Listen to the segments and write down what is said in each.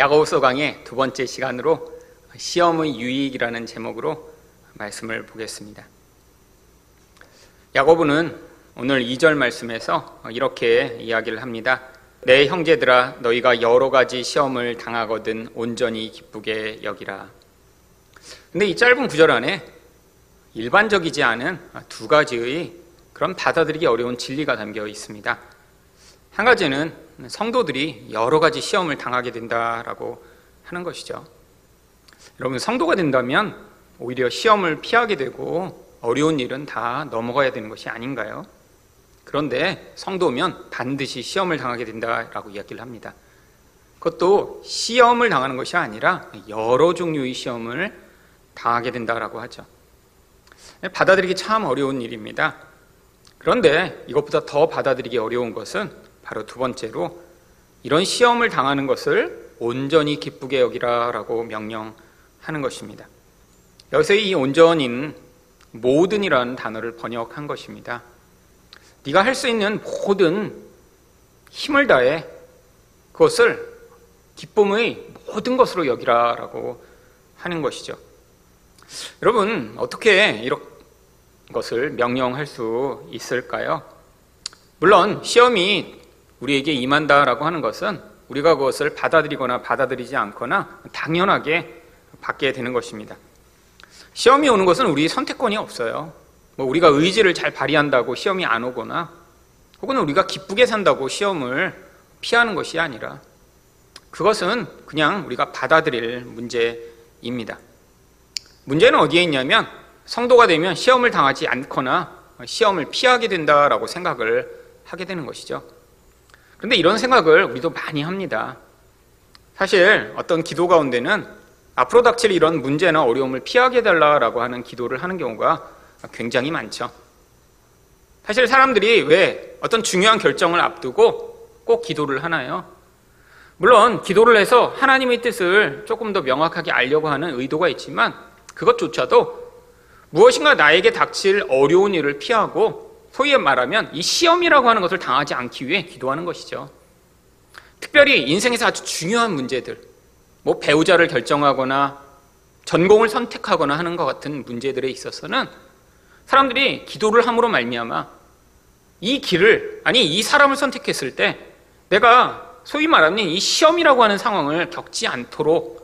야고보서 강의 두 번째 시간으로 시험의 유익이라는 제목으로 말씀을 보겠습니다. 야고보는 오늘 2절 말씀에서 이렇게 이야기를 합니다. 내 형제들아 너희가 여러 가지 시험을 당하거든 온전히 기쁘게 여기라. 근데 이 짧은 구절 안에 일반적이지 않은 두 가지의 그런 받아들이기 어려운 진리가 담겨 있습니다. 한 가지는 성도들이 여러 가지 시험을 당하게 된다라고 하는 것이죠. 여러분, 성도가 된다면 오히려 시험을 피하게 되고 어려운 일은 다 넘어가야 되는 것이 아닌가요? 그런데 성도면 반드시 시험을 당하게 된다라고 이야기를 합니다. 그것도 시험을 당하는 것이 아니라 여러 종류의 시험을 당하게 된다라고 하죠. 받아들이기 참 어려운 일입니다. 그런데 이것보다 더 받아들이기 어려운 것은 바로 두 번째로 이런 시험을 당하는 것을 온전히 기쁘게 여기라라고 명령하는 것입니다. 여기서 이 온전히는 모든이라는 단어를 번역한 것입니다. 네가 할 수 있는 모든 힘을 다해 그것을 기쁨의 모든 것으로 여기라라고 하는 것이죠. 여러분 어떻게 이런 것을 명령할 수 있을까요? 물론 시험이 우리에게 임한다라고 하는 것은 우리가 그것을 받아들이거나 받아들이지 않거나 당연하게 받게 되는 것입니다. 시험이 오는 것은 우리 선택권이 없어요. 뭐 우리가 의지를 잘 발휘한다고 시험이 안 오거나 혹은 우리가 기쁘게 산다고 시험을 피하는 것이 아니라 그것은 그냥 우리가 받아들일 문제입니다. 문제는 어디에 있냐면 성도가 되면 시험을 당하지 않거나 시험을 피하게 된다라고 생각을 하게 되는 것이죠. 그런데 이런 생각을 우리도 많이 합니다. 사실 어떤 기도 가운데는 앞으로 닥칠 이런 문제나 어려움을 피하게 해달라고 하는 기도를 하는 경우가 굉장히 많죠. 사실 사람들이 왜 어떤 중요한 결정을 앞두고 꼭 기도를 하나요? 물론 기도를 해서 하나님의 뜻을 조금 더 명확하게 알려고 하는 의도가 있지만 그것조차도 무엇인가 나에게 닥칠 어려운 일을 피하고 소위 말하면 이 시험이라고 하는 것을 당하지 않기 위해 기도하는 것이죠. 특별히 인생에서 아주 중요한 문제들, 뭐 배우자를 결정하거나 전공을 선택하거나 하는 것 같은 문제들에 있어서는 사람들이 기도를 함으로 말미암아 이 길을 아니 이 사람을 선택했을 때 내가 소위 말하는 이 시험이라고 하는 상황을 겪지 않도록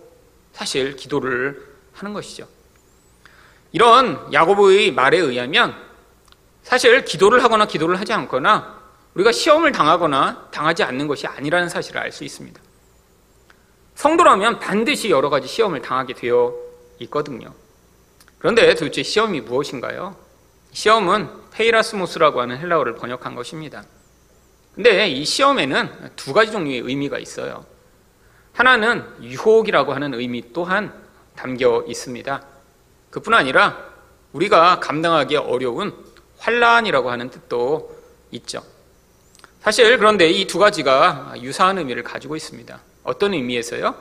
사실 기도를 하는 것이죠. 이런 야고보의 말에 의하면 사실 기도를 하거나 기도를 하지 않거나 우리가 시험을 당하거나 당하지 않는 것이 아니라는 사실을 알 수 있습니다. 성도라면 반드시 여러 가지 시험을 당하게 되어 있거든요. 그런데 도대체 시험이 무엇인가요? 시험은 πειρασμός라고 하는 헬라어를 번역한 것입니다. 근데 이 시험에는 두 가지 종류의 의미가 있어요. 하나는 유혹이라고 하는 의미 또한 담겨 있습니다. 그뿐 아니라 우리가 감당하기 어려운 환란이라고 하는 뜻도 있죠. 사실 그런데 이 두 가지가 유사한 의미를 가지고 있습니다. 어떤 의미에서요?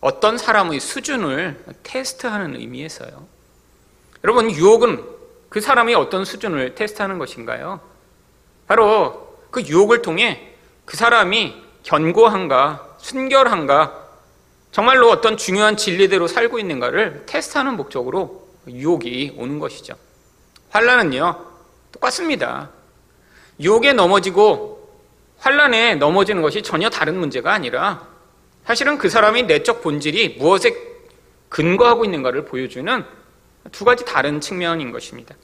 어떤 사람의 수준을 테스트하는 의미에서요. 여러분, 유혹은 그 사람이 어떤 수준을 테스트하는 것인가요? 바로 그 유혹을 통해 그 사람이 견고한가, 순결한가, 정말로 어떤 중요한 진리대로 살고 있는가를 테스트하는 목적으로 유혹이 오는 것이죠. 환란은요, 똑같습니다. 유혹에 넘어지고 환란에 넘어지는 것이 전혀 다른 문제가 아니라 사실은 그 사람의 내적 본질이 무엇에 근거하고 있는가를 보여주는 두 가지 다른 측면인 것입니다.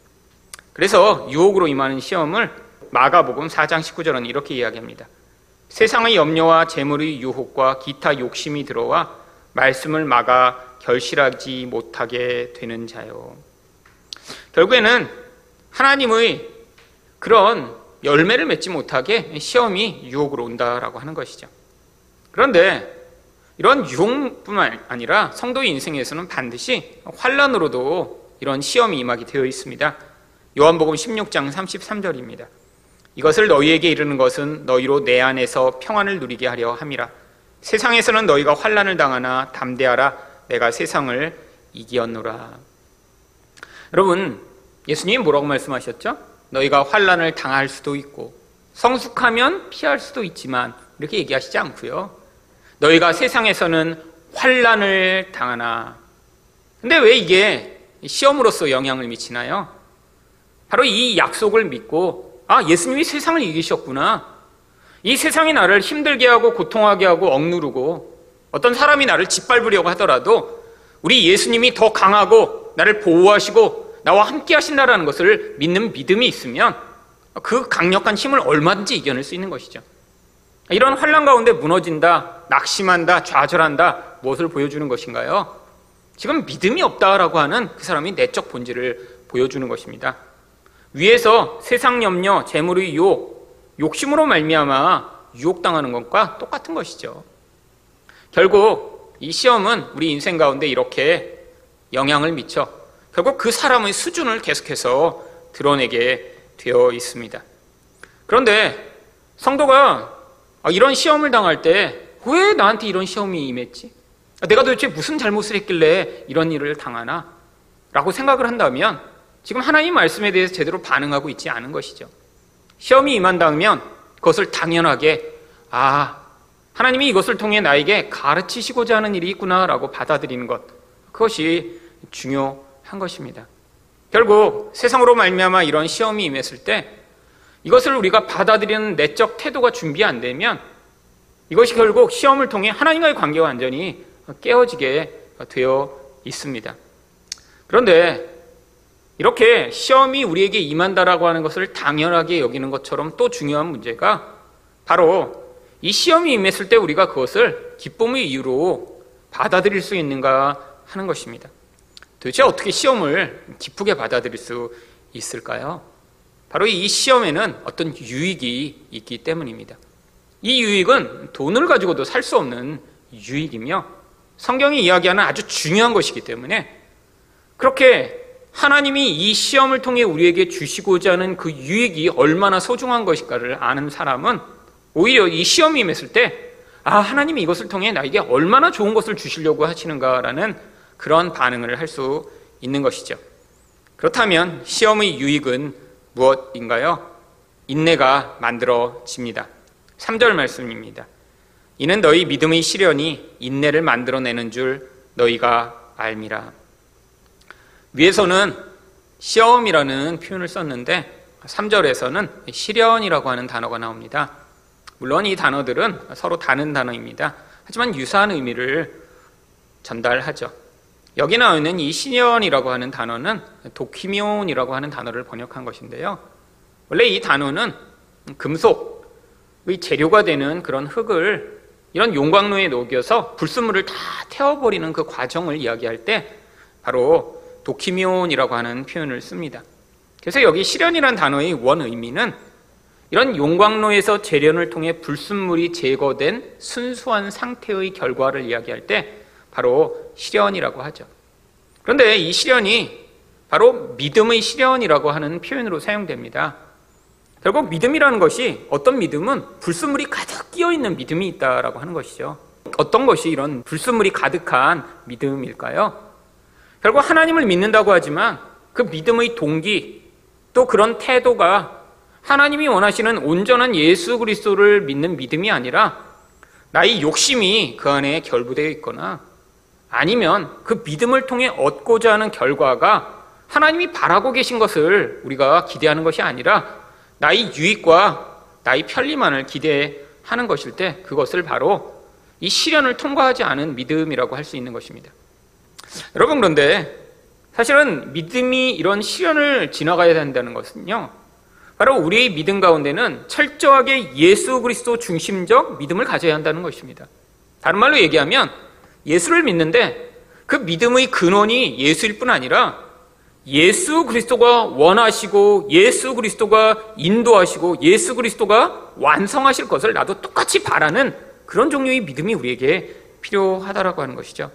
그래서 유혹으로 임하는 시험을 마가복음 4장 19절은 이렇게 이야기합니다. 세상의 염려와 재물의 유혹과 기타 욕심이 들어와 말씀을 막아 결실하지 못하게 되는 자요. 결국에는 하나님의 그런 열매를 맺지 못하게 시험이 유혹으로 온다라고 하는 것이죠. 그런데 이런 유혹뿐만 아니라 성도의 인생에서는 반드시 환란으로도 이런 시험이 임하게 되어 있습니다. 요한복음 16장 33절입니다. 이것을 너희에게 이르는 것은 너희로 내 안에서 평안을 누리게 하려 함이라. 세상에서는 너희가 환란을 당하나 담대하라. 내가 세상을 이기었노라. 여러분, 예수님 뭐라고 말씀하셨죠? 너희가 환란을 당할 수도 있고 성숙하면 피할 수도 있지만 이렇게 얘기하시지 않고요. 너희가 세상에서는 환란을 당하나. 근데 왜 이게 시험으로서 영향을 미치나요? 바로 이 약속을 믿고 아 예수님이 세상을 이기셨구나. 이 세상이 나를 힘들게 하고 고통하게 하고 억누르고 어떤 사람이 나를 짓밟으려고 하더라도 우리 예수님이 더 강하고 나를 보호하시고 나와 함께 하신다라는 것을 믿는 믿음이 있으면 그 강력한 힘을 얼마든지 이겨낼 수 있는 것이죠. 이런 환란 가운데 무너진다, 낙심한다, 좌절한다, 무엇을 보여주는 것인가요? 지금 믿음이 없다라고 하는 그 사람이 내적 본질을 보여주는 것입니다. 위에서 세상 염려, 재물의 유혹, 욕심으로 말미암아 유혹당하는 것과 똑같은 것이죠. 결국 이 시험은 우리 인생 가운데 이렇게 영향을 미쳐 결국 그 사람의 수준을 계속해서 드러내게 되어 있습니다. 그런데 성도가 이런 시험을 당할 때 왜 나한테 이런 시험이 임했지? 내가 도대체 무슨 잘못을 했길래 이런 일을 당하나? 라고 생각을 한다면 지금 하나님 말씀에 대해서 제대로 반응하고 있지 않은 것이죠. 시험이 임한다면 그것을 당연하게 아 하나님이 이것을 통해 나에게 가르치시고자 하는 일이 있구나라고 받아들이는 것 그것이 중요 한 것입니다. 결국 세상으로 말미암아 이런 시험이 임했을 때 이것을 우리가 받아들이는 내적 태도가 준비 안 되면 이것이 결국 시험을 통해 하나님과의 관계가 완전히 깨어지게 되어 있습니다. 그런데 이렇게 시험이 우리에게 임한다라고 하는 것을 당연하게 여기는 것처럼 또 중요한 문제가 바로 이 시험이 임했을 때 우리가 그것을 기쁨의 이유로 받아들일 수 있는가 하는 것입니다. 도대체 어떻게 시험을 기쁘게 받아들일 수 있을까요? 바로 이 시험에는 어떤 유익이 있기 때문입니다. 이 유익은 돈을 가지고도 살 수 없는 유익이며 성경이 이야기하는 아주 중요한 것이기 때문에 그렇게 하나님이 이 시험을 통해 우리에게 주시고자 하는 그 유익이 얼마나 소중한 것일까를 아는 사람은 오히려 이 시험이 임했을 때, 아, 하나님이 이것을 통해 나에게 얼마나 좋은 것을 주시려고 하시는가라는 그런 반응을 할 수 있는 것이죠. 그렇다면 시험의 유익은 무엇인가요? 인내가 만들어집니다. 3절 말씀입니다. 이는 너희 믿음의 시련이 인내를 만들어내는 줄 너희가 알미라. 위에서는 시험이라는 표현을 썼는데 3절에서는 시련이라고 하는 단어가 나옵니다. 물론 이 단어들은 서로 다른 단어입니다. 하지만 유사한 의미를 전달하죠. 여기 나와 있는 이 시련이라고 하는 단어는 도키미온이라고 하는 단어를 번역한 것인데요. 원래 이 단어는 금속 의 재료가 되는 그런 흙을 이런 용광로에 녹여서 불순물을 다 태워버리는 그 과정을 이야기할 때 바로 도키미온이라고 하는 표현을 씁니다. 그래서 여기 실현이란 단어의 원 의미는 이런 용광로에서 재련을 통해 불순물이 제거된 순수한 상태의 결과를 이야기할 때 바로 실현이라고 하죠. 그런데 이 실현이 바로 믿음의 실현이라고 하는 표현으로 사용됩니다. 결국 믿음이라는 것이 어떤 믿음은 불순물이 가득 끼어 있는 믿음이 있다라고 하는 것이죠. 어떤 것이 이런 불순물이 가득한 믿음일까요? 결국 하나님을 믿는다고 하지만 그 믿음의 동기 또 그런 태도가 하나님이 원하시는 온전한 예수 그리스도를 믿는 믿음이 아니라 나의 욕심이 그 안에 결부되어 있거나 아니면 그 믿음을 통해 얻고자 하는 결과가 하나님이 바라고 계신 것을 우리가 기대하는 것이 아니라 나의 유익과 나의 편리만을 기대하는 것일 때 그것을 바로 이 시련을 통과하지 않은 믿음이라고 할 수 있는 것입니다. 여러분 그런데 사실은 믿음이 이런 시련을 지나가야 된다는 것은요. 바로 우리의 믿음 가운데는 철저하게 예수 그리스도 중심적 믿음을 가져야 한다는 것입니다. 다른 말로 얘기하면 예수를 믿는데 그 믿음의 근원이 예수일 뿐 아니라 예수 그리스도가 원하시고 예수 그리스도가 인도하시고 예수 그리스도가 완성하실 것을 나도 똑같이 바라는 그런 종류의 믿음이 우리에게 필요하다라고 하는 것이죠.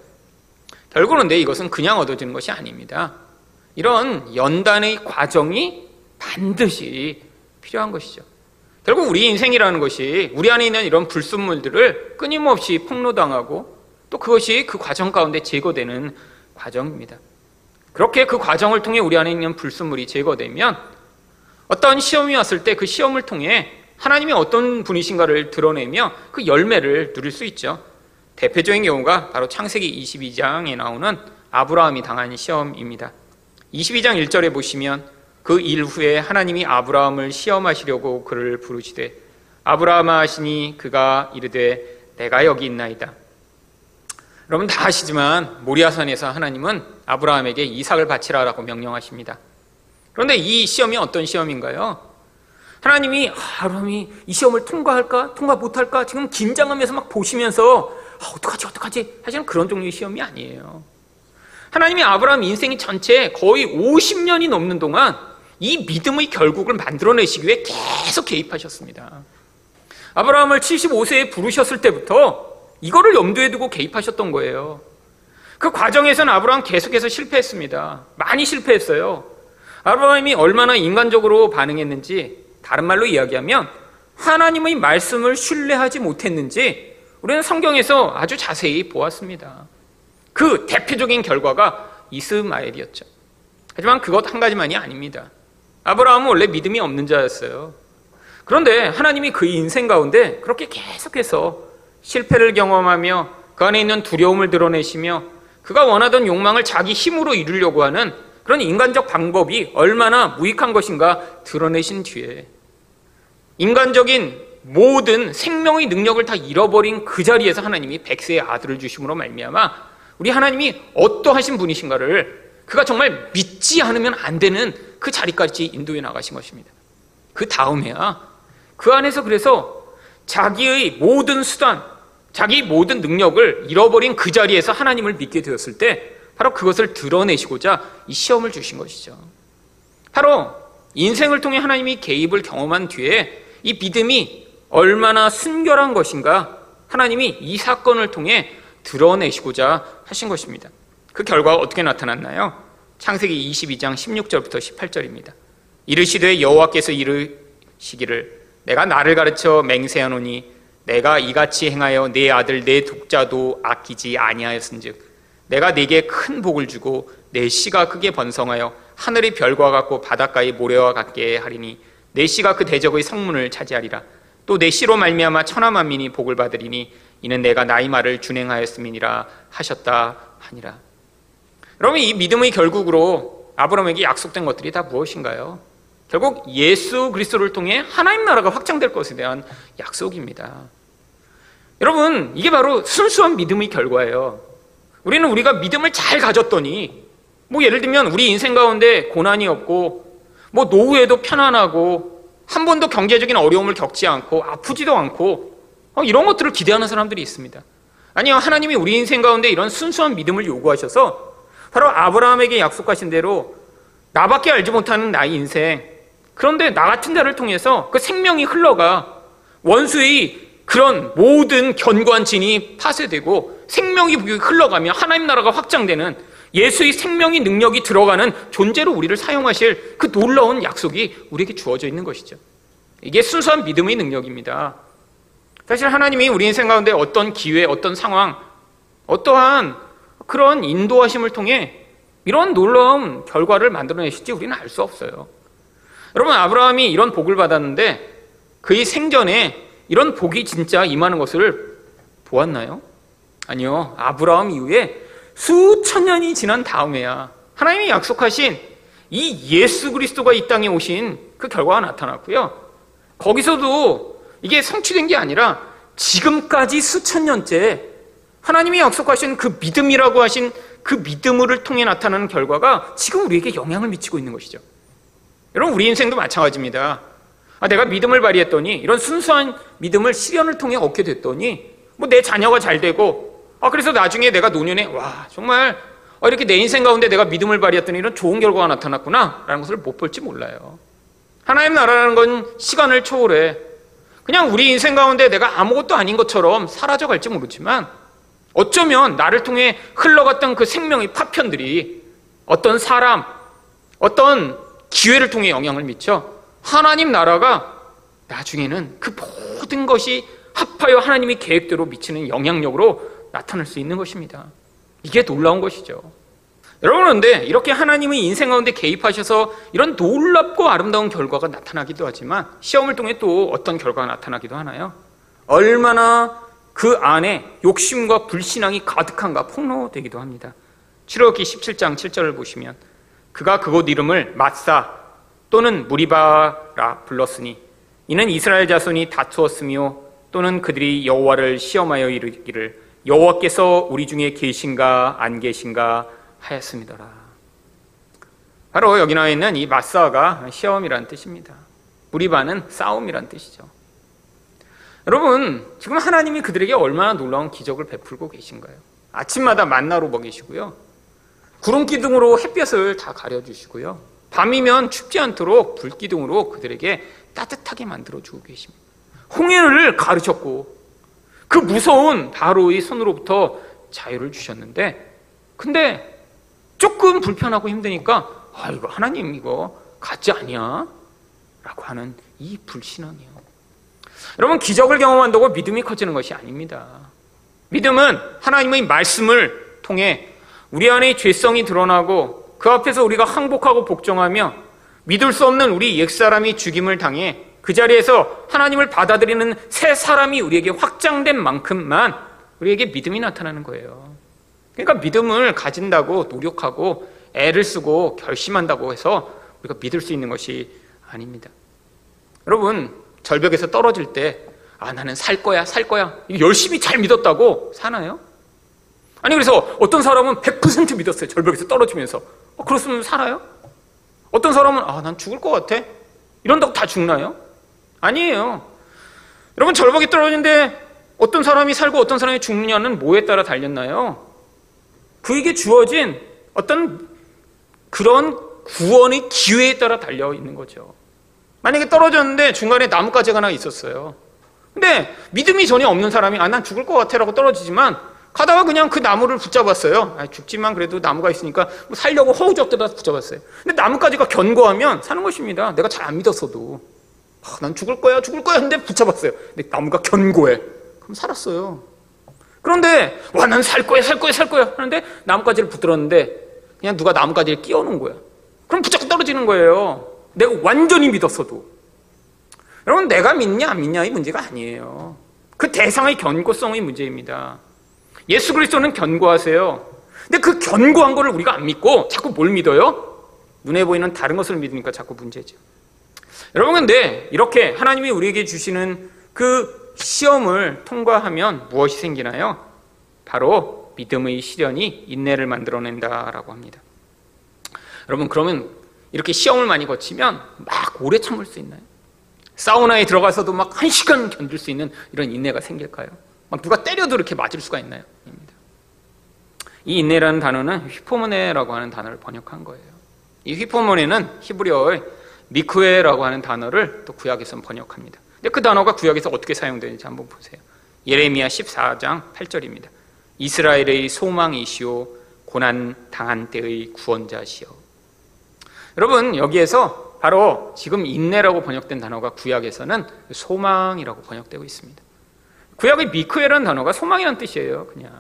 결국은 내 이것은 그냥 얻어지는 것이 아닙니다. 이런 연단의 과정이 반드시 필요한 것이죠. 결국 우리 인생이라는 것이 우리 안에 있는 이런 불순물들을 끊임없이 폭로당하고 또 그것이 그 과정 가운데 제거되는 과정입니다. 그렇게 그 과정을 통해 우리 안에 있는 불순물이 제거되면 어떤 시험이 왔을 때 그 시험을 통해 하나님이 어떤 분이신가를 드러내며 그 열매를 누릴 수 있죠. 대표적인 경우가 바로 창세기 22장에 나오는 아브라함이 당한 시험입니다. 22장 1절에 보시면 그 일 후에 하나님이 아브라함을 시험하시려고 그를 부르시되 아브라함아 하시니 그가 이르되 내가 여기 있나이다. 여러분 다 아시지만 모리아산에서 하나님은 아브라함에게 이삭을 바치라라고 명령하십니다. 그런데 이 시험이 어떤 시험인가요? 하나님이 아, 아브라함이 이 시험을 통과할까 통과 못할까 지금 긴장하면서 막 보시면서 아, 어떡하지 어떡하지 사실은 그런 종류의 시험이 아니에요. 하나님이 아브라함 인생이 전체 거의 50년이 넘는 동안 이 믿음의 결국을 만들어내시기 위해 계속 개입하셨습니다. 아브라함을 75세에 부르셨을 때부터 이거를 염두에 두고 개입하셨던 거예요. 그 과정에서는 아브라함 계속해서 실패했습니다. 많이 실패했어요. 아브라함이 얼마나 인간적으로 반응했는지 다른 말로 이야기하면 하나님의 말씀을 신뢰하지 못했는지 우리는 성경에서 아주 자세히 보았습니다. 그 대표적인 결과가 이스마엘이었죠. 하지만 그것 한 가지만이 아닙니다. 아브라함은 원래 믿음이 없는 자였어요. 그런데 하나님이 그 인생 가운데 그렇게 계속해서 실패를 경험하며 그 안에 있는 두려움을 드러내시며 그가 원하던 욕망을 자기 힘으로 이루려고 하는 그런 인간적 방법이 얼마나 무익한 것인가 드러내신 뒤에 인간적인 모든 생명의 능력을 다 잃어버린 그 자리에서 하나님이 백세의 아들을 주심으로 말미암아 우리 하나님이 어떠하신 분이신가를 그가 정말 믿지 않으면 안 되는 그 자리까지 인도해 나가신 것입니다. 그 다음에야 그 안에서 그래서 자기의 모든 수단, 자기 모든 능력을 잃어버린 그 자리에서 하나님을 믿게 되었을 때 바로 그것을 드러내시고자 이 시험을 주신 것이죠. 바로 인생을 통해 하나님이 개입을 경험한 뒤에 이 믿음이 얼마나 순결한 것인가 하나님이 이 사건을 통해 드러내시고자 하신 것입니다. 그 결과가 어떻게 나타났나요? 창세기 22장 16절부터 18절입니다. 이르시되 여호와께서 이르시기를 내가 나를 가르쳐 맹세하노니 내가 이같이 행하여 내 아들 내 독자도 아끼지 아니하였은즉 내가 네게 큰 복을 주고 내 씨가 크게 번성하여 하늘의 별과 같고 바닷가의 모래와 같게 하리니 내 씨가 그 대적의 성문을 차지하리라 또 내 씨로 말미암아 천하 만민이 복을 받으리니 이는 내가 나의 말을 준행하였음이니라 하셨다 하니라 여러분 이 믿음의 결국으로 아브라함에게 약속된 것들이 다 무엇인가요? 결국 예수 그리스도를 통해 하나님 나라가 확장될 것에 대한 약속입니다. 여러분, 이게 바로 순수한 믿음의 결과예요. 우리는 우리가 믿음을 잘 가졌더니, 뭐 예를 들면 우리 인생 가운데 고난이 없고, 뭐 노후에도 편안하고, 한 번도 경제적인 어려움을 겪지 않고, 아프지도 않고, 어, 이런 것들을 기대하는 사람들이 있습니다. 아니요, 하나님이 우리 인생 가운데 이런 순수한 믿음을 요구하셔서, 바로 아브라함에게 약속하신 대로, 나밖에 알지 못하는 나의 인생, 그런데 나 같은 자를 통해서 그 생명이 흘러가 원수의 그런 모든 견고한 진이 파쇄되고 생명이 흘러가며 하나님 나라가 확장되는 예수의 생명의 능력이 들어가는 존재로 우리를 사용하실 그 놀라운 약속이 우리에게 주어져 있는 것이죠. 이게 순수한 믿음의 능력입니다. 사실 하나님이 우리 인생 가운데 어떤 기회, 어떤 상황, 어떠한 그런 인도하심을 통해 이런 놀라운 결과를 만들어내실지 우리는 알 수 없어요. 여러분, 아브라함이 이런 복을 받았는데 그의 생전에 이런 복이 진짜 임하는 것을 보았나요? 아니요. 아브라함 이후에 수천 년이 지난 다음에야 하나님이 약속하신 이 예수 그리스도가 이 땅에 오신 그 결과가 나타났고요. 거기서도 이게 성취된 게 아니라 지금까지 수천 년째 하나님이 약속하신 그 믿음이라고 하신 그 믿음을 통해 나타나는 결과가 지금 우리에게 영향을 미치고 있는 것이죠. 여러분, 우리 인생도 마찬가지입니다. 아, 내가 믿음을 발휘했더니 이런 순수한 믿음을 시련을 통해 얻게 됐더니 뭐 내 자녀가 잘 되고 아 그래서 나중에 내가 노년에 와 정말 아, 이렇게 내 인생 가운데 내가 믿음을 발휘했더니 이런 좋은 결과가 나타났구나라는 것을 못 볼지 몰라요. 하나님 나라라는 건 시간을 초월해 그냥 우리 인생 가운데 내가 아무것도 아닌 것처럼 사라져 갈지 모르지만 어쩌면 나를 통해 흘러갔던 그 생명의 파편들이 어떤 사람, 어떤 기회를 통해 영향을 미쳐 하나님 나라가 나중에는 그 모든 것이 합하여 하나님의 계획대로 미치는 영향력으로 나타날 수 있는 것입니다. 이게 놀라운 것이죠. 여러분, 그런데 이렇게 하나님의 인생 가운데 개입하셔서 이런 놀랍고 아름다운 결과가 나타나기도 하지만 시험을 통해 또 어떤 결과가 나타나기도 하나요? 얼마나 그 안에 욕심과 불신앙이 가득한가 폭로되기도 합니다. 출애굽기 17장 7절을 보시면 그가 그곳 이름을 마사 또는 무리바라 불렀으니 이는 이스라엘 자손이 다투었으며 또는 그들이 여호와를 시험하여 이르기를 여호와께서 우리 중에 계신가 안 계신가 하였습니다라. 바로 여기 나와 있는 이 마사가 시험이란 뜻입니다. 무리바는 싸움이란 뜻이죠. 여러분, 지금 하나님이 그들에게 얼마나 놀라운 기적을 베풀고 계신가요? 아침마다 만나로 먹이시고요. 구름 기둥으로 햇볕을 다 가려주시고요. 밤이면 춥지 않도록 불 기둥으로 그들에게 따뜻하게 만들어주고 계십니다. 홍해를 가르쳤고 그 무서운 바로의 손으로부터 자유를 주셨는데 근데 조금 불편하고 힘드니까 아 이거 하나님 이거 가지 아니야? 라고 하는 이 불신앙이요. 여러분 기적을 경험한다고 믿음이 커지는 것이 아닙니다. 믿음은 하나님의 말씀을 통해 우리 안에 죄성이 드러나고 그 앞에서 우리가 항복하고 복종하며 믿을 수 없는 우리 옛사람이 죽임을 당해 그 자리에서 하나님을 받아들이는 새 사람이 우리에게 확장된 만큼만 우리에게 믿음이 나타나는 거예요. 그러니까 믿음을 가진다고 노력하고 애를 쓰고 결심한다고 해서 우리가 믿을 수 있는 것이 아닙니다. 여러분, 절벽에서 떨어질 때, 아, 나는 살 거야, 살 거야. 열심히 잘 믿었다고 사나요? 아니, 그래서 어떤 사람은 100% 믿었어요. 절벽에서 떨어지면서. 어, 그렇으면 살아요? 어떤 사람은, 아, 난 죽을 것 같아. 이런다고 다 죽나요? 아니에요. 여러분, 절벽에 떨어지는데 어떤 사람이 살고 어떤 사람이 죽느냐는 뭐에 따라 달렸나요? 그에게 주어진 어떤 그런 구원의 기회에 따라 달려 있는 거죠. 만약에 떨어졌는데 중간에 나뭇가지가 하나 있었어요. 근데 믿음이 전혀 없는 사람이 아, 난 죽을 것 같아 라고 떨어지지만 가다가 그냥 그 나무를 붙잡았어요. 아, 죽지만 그래도 나무가 있으니까 뭐 살려고 허우적대다 붙잡았어요. 근데 나뭇가지가 견고하면 사는 것입니다. 내가 잘 안 믿었어도. 아, 난 죽을 거야, 죽을 거야 했는데 붙잡았어요. 근데 나무가 견고해. 그럼 살았어요. 그런데 와, 난 살 거야, 살 거야, 살 거야 하는데 나뭇가지를 붙들었는데 그냥 누가 나뭇가지를 끼워놓은 거야. 그럼 붙잡고 떨어지는 거예요. 내가 완전히 믿었어도. 여러분, 내가 믿냐, 안 믿냐의 문제가 아니에요. 그 대상의 견고성의 문제입니다. 예수 그리스도는 견고하세요. 근데 그 견고한 거를 우리가 안 믿고 자꾸 뭘 믿어요? 눈에 보이는 다른 것을 믿으니까 자꾸 문제죠. 여러분, 근데 이렇게 하나님이 우리에게 주시는 그 시험을 통과하면 무엇이 생기나요? 바로 믿음의 시련이 인내를 만들어낸다라고 합니다. 여러분, 그러면 이렇게 시험을 많이 거치면 막 오래 참을 수 있나요? 사우나에 들어가서도 막 한 시간 견딜 수 있는 이런 인내가 생길까요? 막 누가 때려도 이렇게 맞을 수가 있나요? 이 인내라는 단어는 휘포모네라고 하는 단어를 번역한 거예요. 이 휘포모네는 히브리어의 미크웨라고 하는 단어를 또 구약에서 번역합니다. 근데 그 단어가 구약에서 어떻게 사용되는지 한번 보세요. 예레미야 14장 8절입니다. 이스라엘의 소망이시오 고난 당한 때의 구원자시오. 여러분 여기에서 바로 지금 인내라고 번역된 단어가 구약에서는 소망이라고 번역되고 있습니다. 구약의 미크에라는 단어가 소망이라는 뜻이에요. 그냥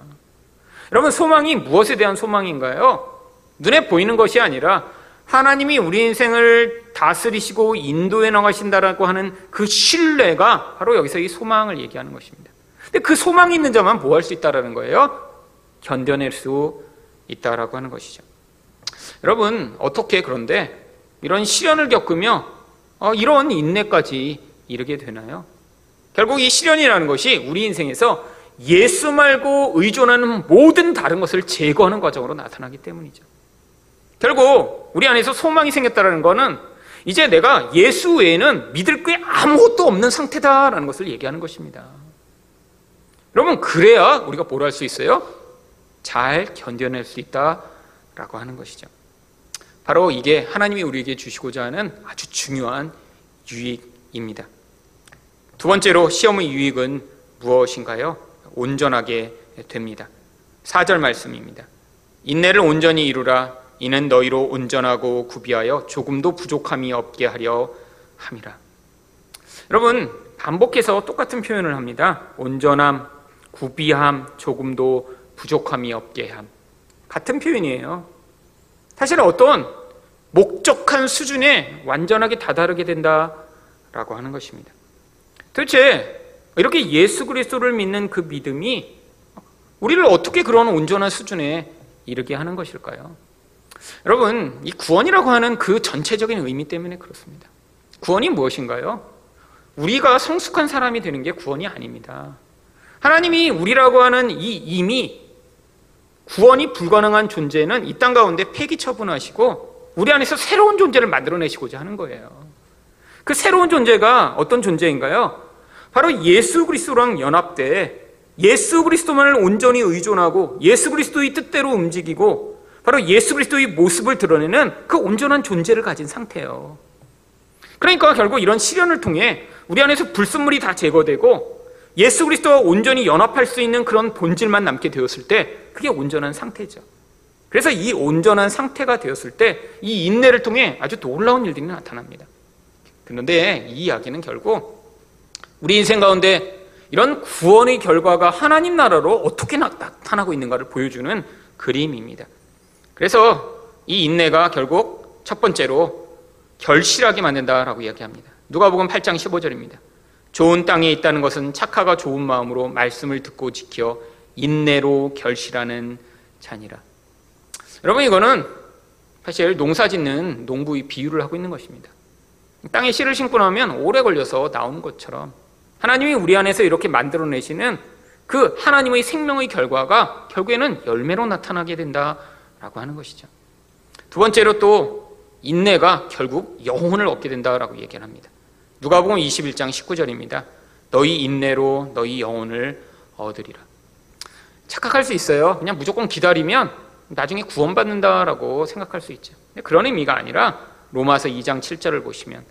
여러분 소망이 무엇에 대한 소망인가요? 눈에 보이는 것이 아니라 하나님이 우리 인생을 다스리시고 인도해 나가신다라고 하는 그 신뢰가 바로 여기서 이 소망을 얘기하는 것입니다. 근데 그 소망이 있는 자만 뭐 할 수 있다라는 거예요? 견뎌낼 수 있다라고 하는 것이죠. 여러분 어떻게 그런데 이런 시련을 겪으며 어, 이런 인내까지 이르게 되나요? 결국 이 시련이라는 것이 우리 인생에서 예수 말고 의존하는 모든 다른 것을 제거하는 과정으로 나타나기 때문이죠. 결국 우리 안에서 소망이 생겼다는 것은 이제 내가 예수 외에는 믿을 게 아무것도 없는 상태다라는 것을 얘기하는 것입니다. 여러분 그래야 우리가 뭘 할 수 있어요? 잘 견뎌낼 수 있다라고 하는 것이죠. 바로 이게 하나님이 우리에게 주시고자 하는 아주 중요한 유익입니다. 두 번째로 시험의 유익은 무엇인가요? 온전하게 됩니다. 4절 말씀입니다. 인내를 온전히 이루라 이는 너희로 온전하고 구비하여 조금도 부족함이 없게 하려 함이라. 여러분 반복해서 똑같은 표현을 합니다. 온전함, 구비함, 조금도 부족함이 없게 함. 같은 표현이에요. 사실 어떤 목적한 수준에 완전하게 다다르게 된다라고 하는 것입니다. 도대체 이렇게 예수 그리스도를 믿는 그 믿음이 우리를 어떻게 그런 온전한 수준에 이르게 하는 것일까요? 여러분, 이 구원이라고 하는 그 전체적인 의미 때문에 그렇습니다. 구원이 무엇인가요? 우리가 성숙한 사람이 되는 게 구원이 아닙니다. 하나님이 우리라고 하는 이 이미 구원이 불가능한 존재는 이 땅 가운데 폐기 처분하시고 우리 안에서 새로운 존재를 만들어내시고자 하는 거예요. 그 새로운 존재가 어떤 존재인가요? 바로 예수 그리스도랑 연합돼 예수 그리스도만을 온전히 의존하고 예수 그리스도의 뜻대로 움직이고 바로 예수 그리스도의 모습을 드러내는 그 온전한 존재를 가진 상태예요. 그러니까 결국 이런 시련을 통해 우리 안에서 불순물이 다 제거되고 예수 그리스도와 온전히 연합할 수 있는 그런 본질만 남게 되었을 때 그게 온전한 상태죠. 그래서 이 온전한 상태가 되었을 때 이 인내를 통해 아주 놀라운 일들이 나타납니다. 그런데 이 이야기는 결국 우리 인생 가운데 이런 구원의 결과가 하나님 나라로 어떻게 나타나고 있는가를 보여주는 그림입니다. 그래서 이 인내가 결국 첫 번째로 결실하게 만든다라고 이야기합니다. 누가복음 8장 15절입니다. 좋은 땅에 있다는 것은 착하가 좋은 마음으로 말씀을 듣고 지켜 인내로 결실하는 자니라. 여러분 이거는 사실 농사 짓는 농부의 비유를 하고 있는 것입니다. 땅에 씨를 심고 나면 오래 걸려서 나오는 것처럼 하나님이 우리 안에서 이렇게 만들어내시는 그 하나님의 생명의 결과가 결국에는 열매로 나타나게 된다라고 하는 것이죠. 두 번째로 또 인내가 결국 영혼을 얻게 된다라고 얘기를 합니다. 누가복음 21장 19절입니다. 너희 인내로 너희 영혼을 얻으리라. 착각할 수 있어요. 그냥 무조건 기다리면 나중에 구원받는다라고 생각할 수 있죠. 그런 의미가 아니라 로마서 2장 7절을 보시면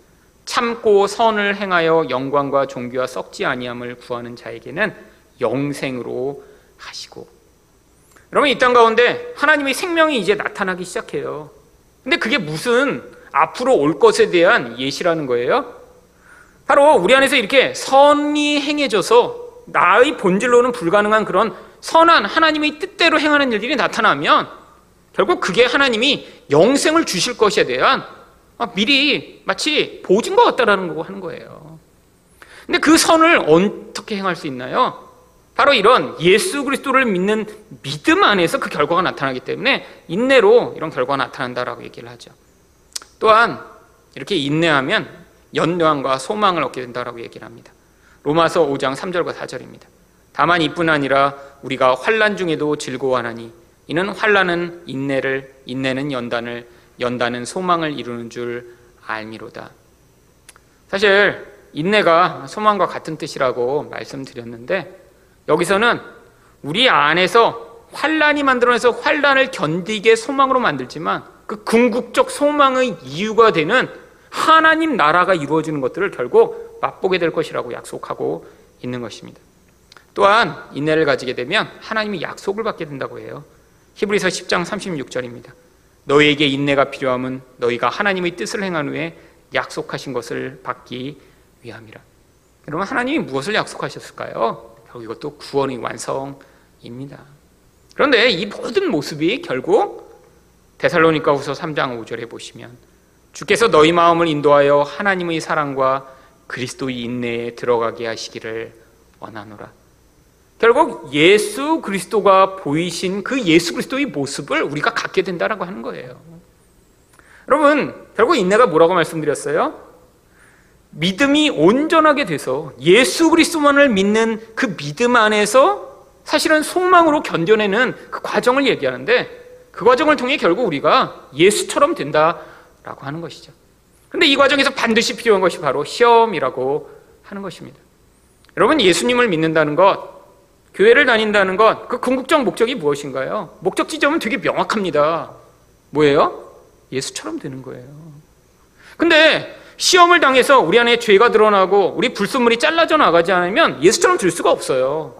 참고 선을 행하여 영광과 종교와 썩지 아니함을 구하는 자에게는 영생으로 하시고 여러분 이 땅 가운데 하나님의 생명이 이제 나타나기 시작해요. 근데 그게 무슨 앞으로 올 것에 대한 예시라는 거예요? 바로 우리 안에서 이렇게 선이 행해져서 나의 본질로는 불가능한 그런 선한 하나님의 뜻대로 행하는 일들이 나타나면 결국 그게 하나님이 영생을 주실 것에 대한 미리 마치 보증 것 같다라는 거고 하는 거예요. 근데 그 선을 어떻게 행할 수 있나요? 바로 이런 예수 그리스도를 믿는 믿음 안에서 그 결과가 나타나기 때문에 인내로 이런 결과가 나타난다라고 얘기를 하죠. 또한 이렇게 인내하면 연명과 소망을 얻게 된다라고 얘기를 합니다. 로마서 5장 3절과 4절입니다. 다만 이뿐 아니라 우리가 환란 중에도 즐거워하나니 이는 환란은 인내를 인내는 연단을 연단은 소망을 이루는 줄 알미로다. 사실 인내가 소망과 같은 뜻이라고 말씀드렸는데 여기서는 우리 안에서 환란이 만들어내서 환란을 견디게 소망으로 만들지만 그 궁극적 소망의 이유가 되는 하나님 나라가 이루어지는 것들을 결국 맛보게 될 것이라고 약속하고 있는 것입니다. 또한 인내를 가지게 되면 하나님이 약속을 받게 된다고 해요. 히브리서 10장 36절입니다. 너희에게 인내가 필요함은 너희가 하나님의 뜻을 행한 후에 약속하신 것을 받기 위함이라. 여러분 하나님이 무엇을 약속하셨을까요? 결국 이것도 구원의 완성입니다. 그런데 이 모든 모습이 결국 데살로니가 후서 3장 5절에 보시면 주께서 너희 마음을 인도하여 하나님의 사랑과 그리스도의 인내에 들어가게 하시기를 원하노라. 결국 예수 그리스도가 보이신 그 예수 그리스도의 모습을 우리가 갖게 된다라고 하는 거예요. 여러분, 결국 인내가 뭐라고 말씀드렸어요? 믿음이 온전하게 돼서 예수 그리스도만을 믿는 그 믿음 안에서 사실은 소망으로 견뎌내는 그 과정을 얘기하는데 그 과정을 통해 결국 우리가 예수처럼 된다라고 하는 것이죠. 근데 이 과정에서 반드시 필요한 것이 바로 시험이라고 하는 것입니다. 여러분, 예수님을 믿는다는 것, 교회를 다닌다는 것, 그 궁극적 목적이 무엇인가요? 목적 지점은 되게 명확합니다. 뭐예요? 예수처럼 되는 거예요. 근데 시험을 당해서 우리 안에 죄가 드러나고 우리 불순물이 잘라져 나가지 않으면 예수처럼 될 수가 없어요.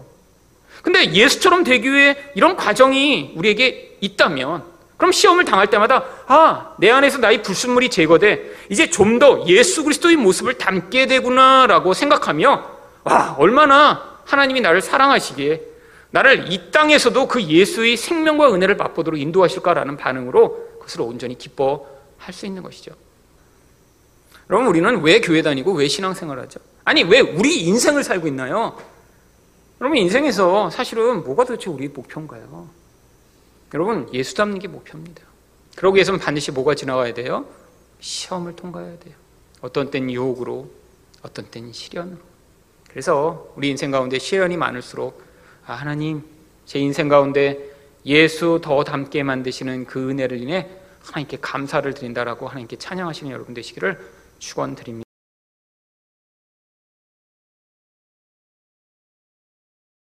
근데 예수처럼 되기 위해 이런 과정이 우리에게 있다면 그럼 시험을 당할 때마다 아, 내 안에서 나의 불순물이 제거돼. 이제 좀 더 예수 그리스도의 모습을 담게 되구나라고 생각하며 와, 얼마나 하나님이 나를 사랑하시기에 나를 이 땅에서도 그 예수의 생명과 은혜를 맛보도록 인도하실까라는 반응으로 그것을 온전히 기뻐할 수 있는 것이죠. 여러분 우리는 왜 교회 다니고 왜 신앙생활 하죠? 아니, 왜 우리 인생을 살고 있나요? 여러분, 인생에서 사실은 뭐가 도대체 우리 목표인가요? 여러분, 예수 닮는 게 목표입니다. 그러기 위해서는 반드시 뭐가 지나가야 돼요? 시험을 통과해야 돼요. 어떤 땐 유혹으로, 어떤 땐 시련으로. 그래서 우리 인생 가운데 시련이 많을수록 아, 하나님, 제 인생 가운데 예수 더 닮게 만드시는 그 은혜를 인해 하나님께 감사를 드린다라고 하나님께 찬양하시는 여러분 되시기를 축원드립니다.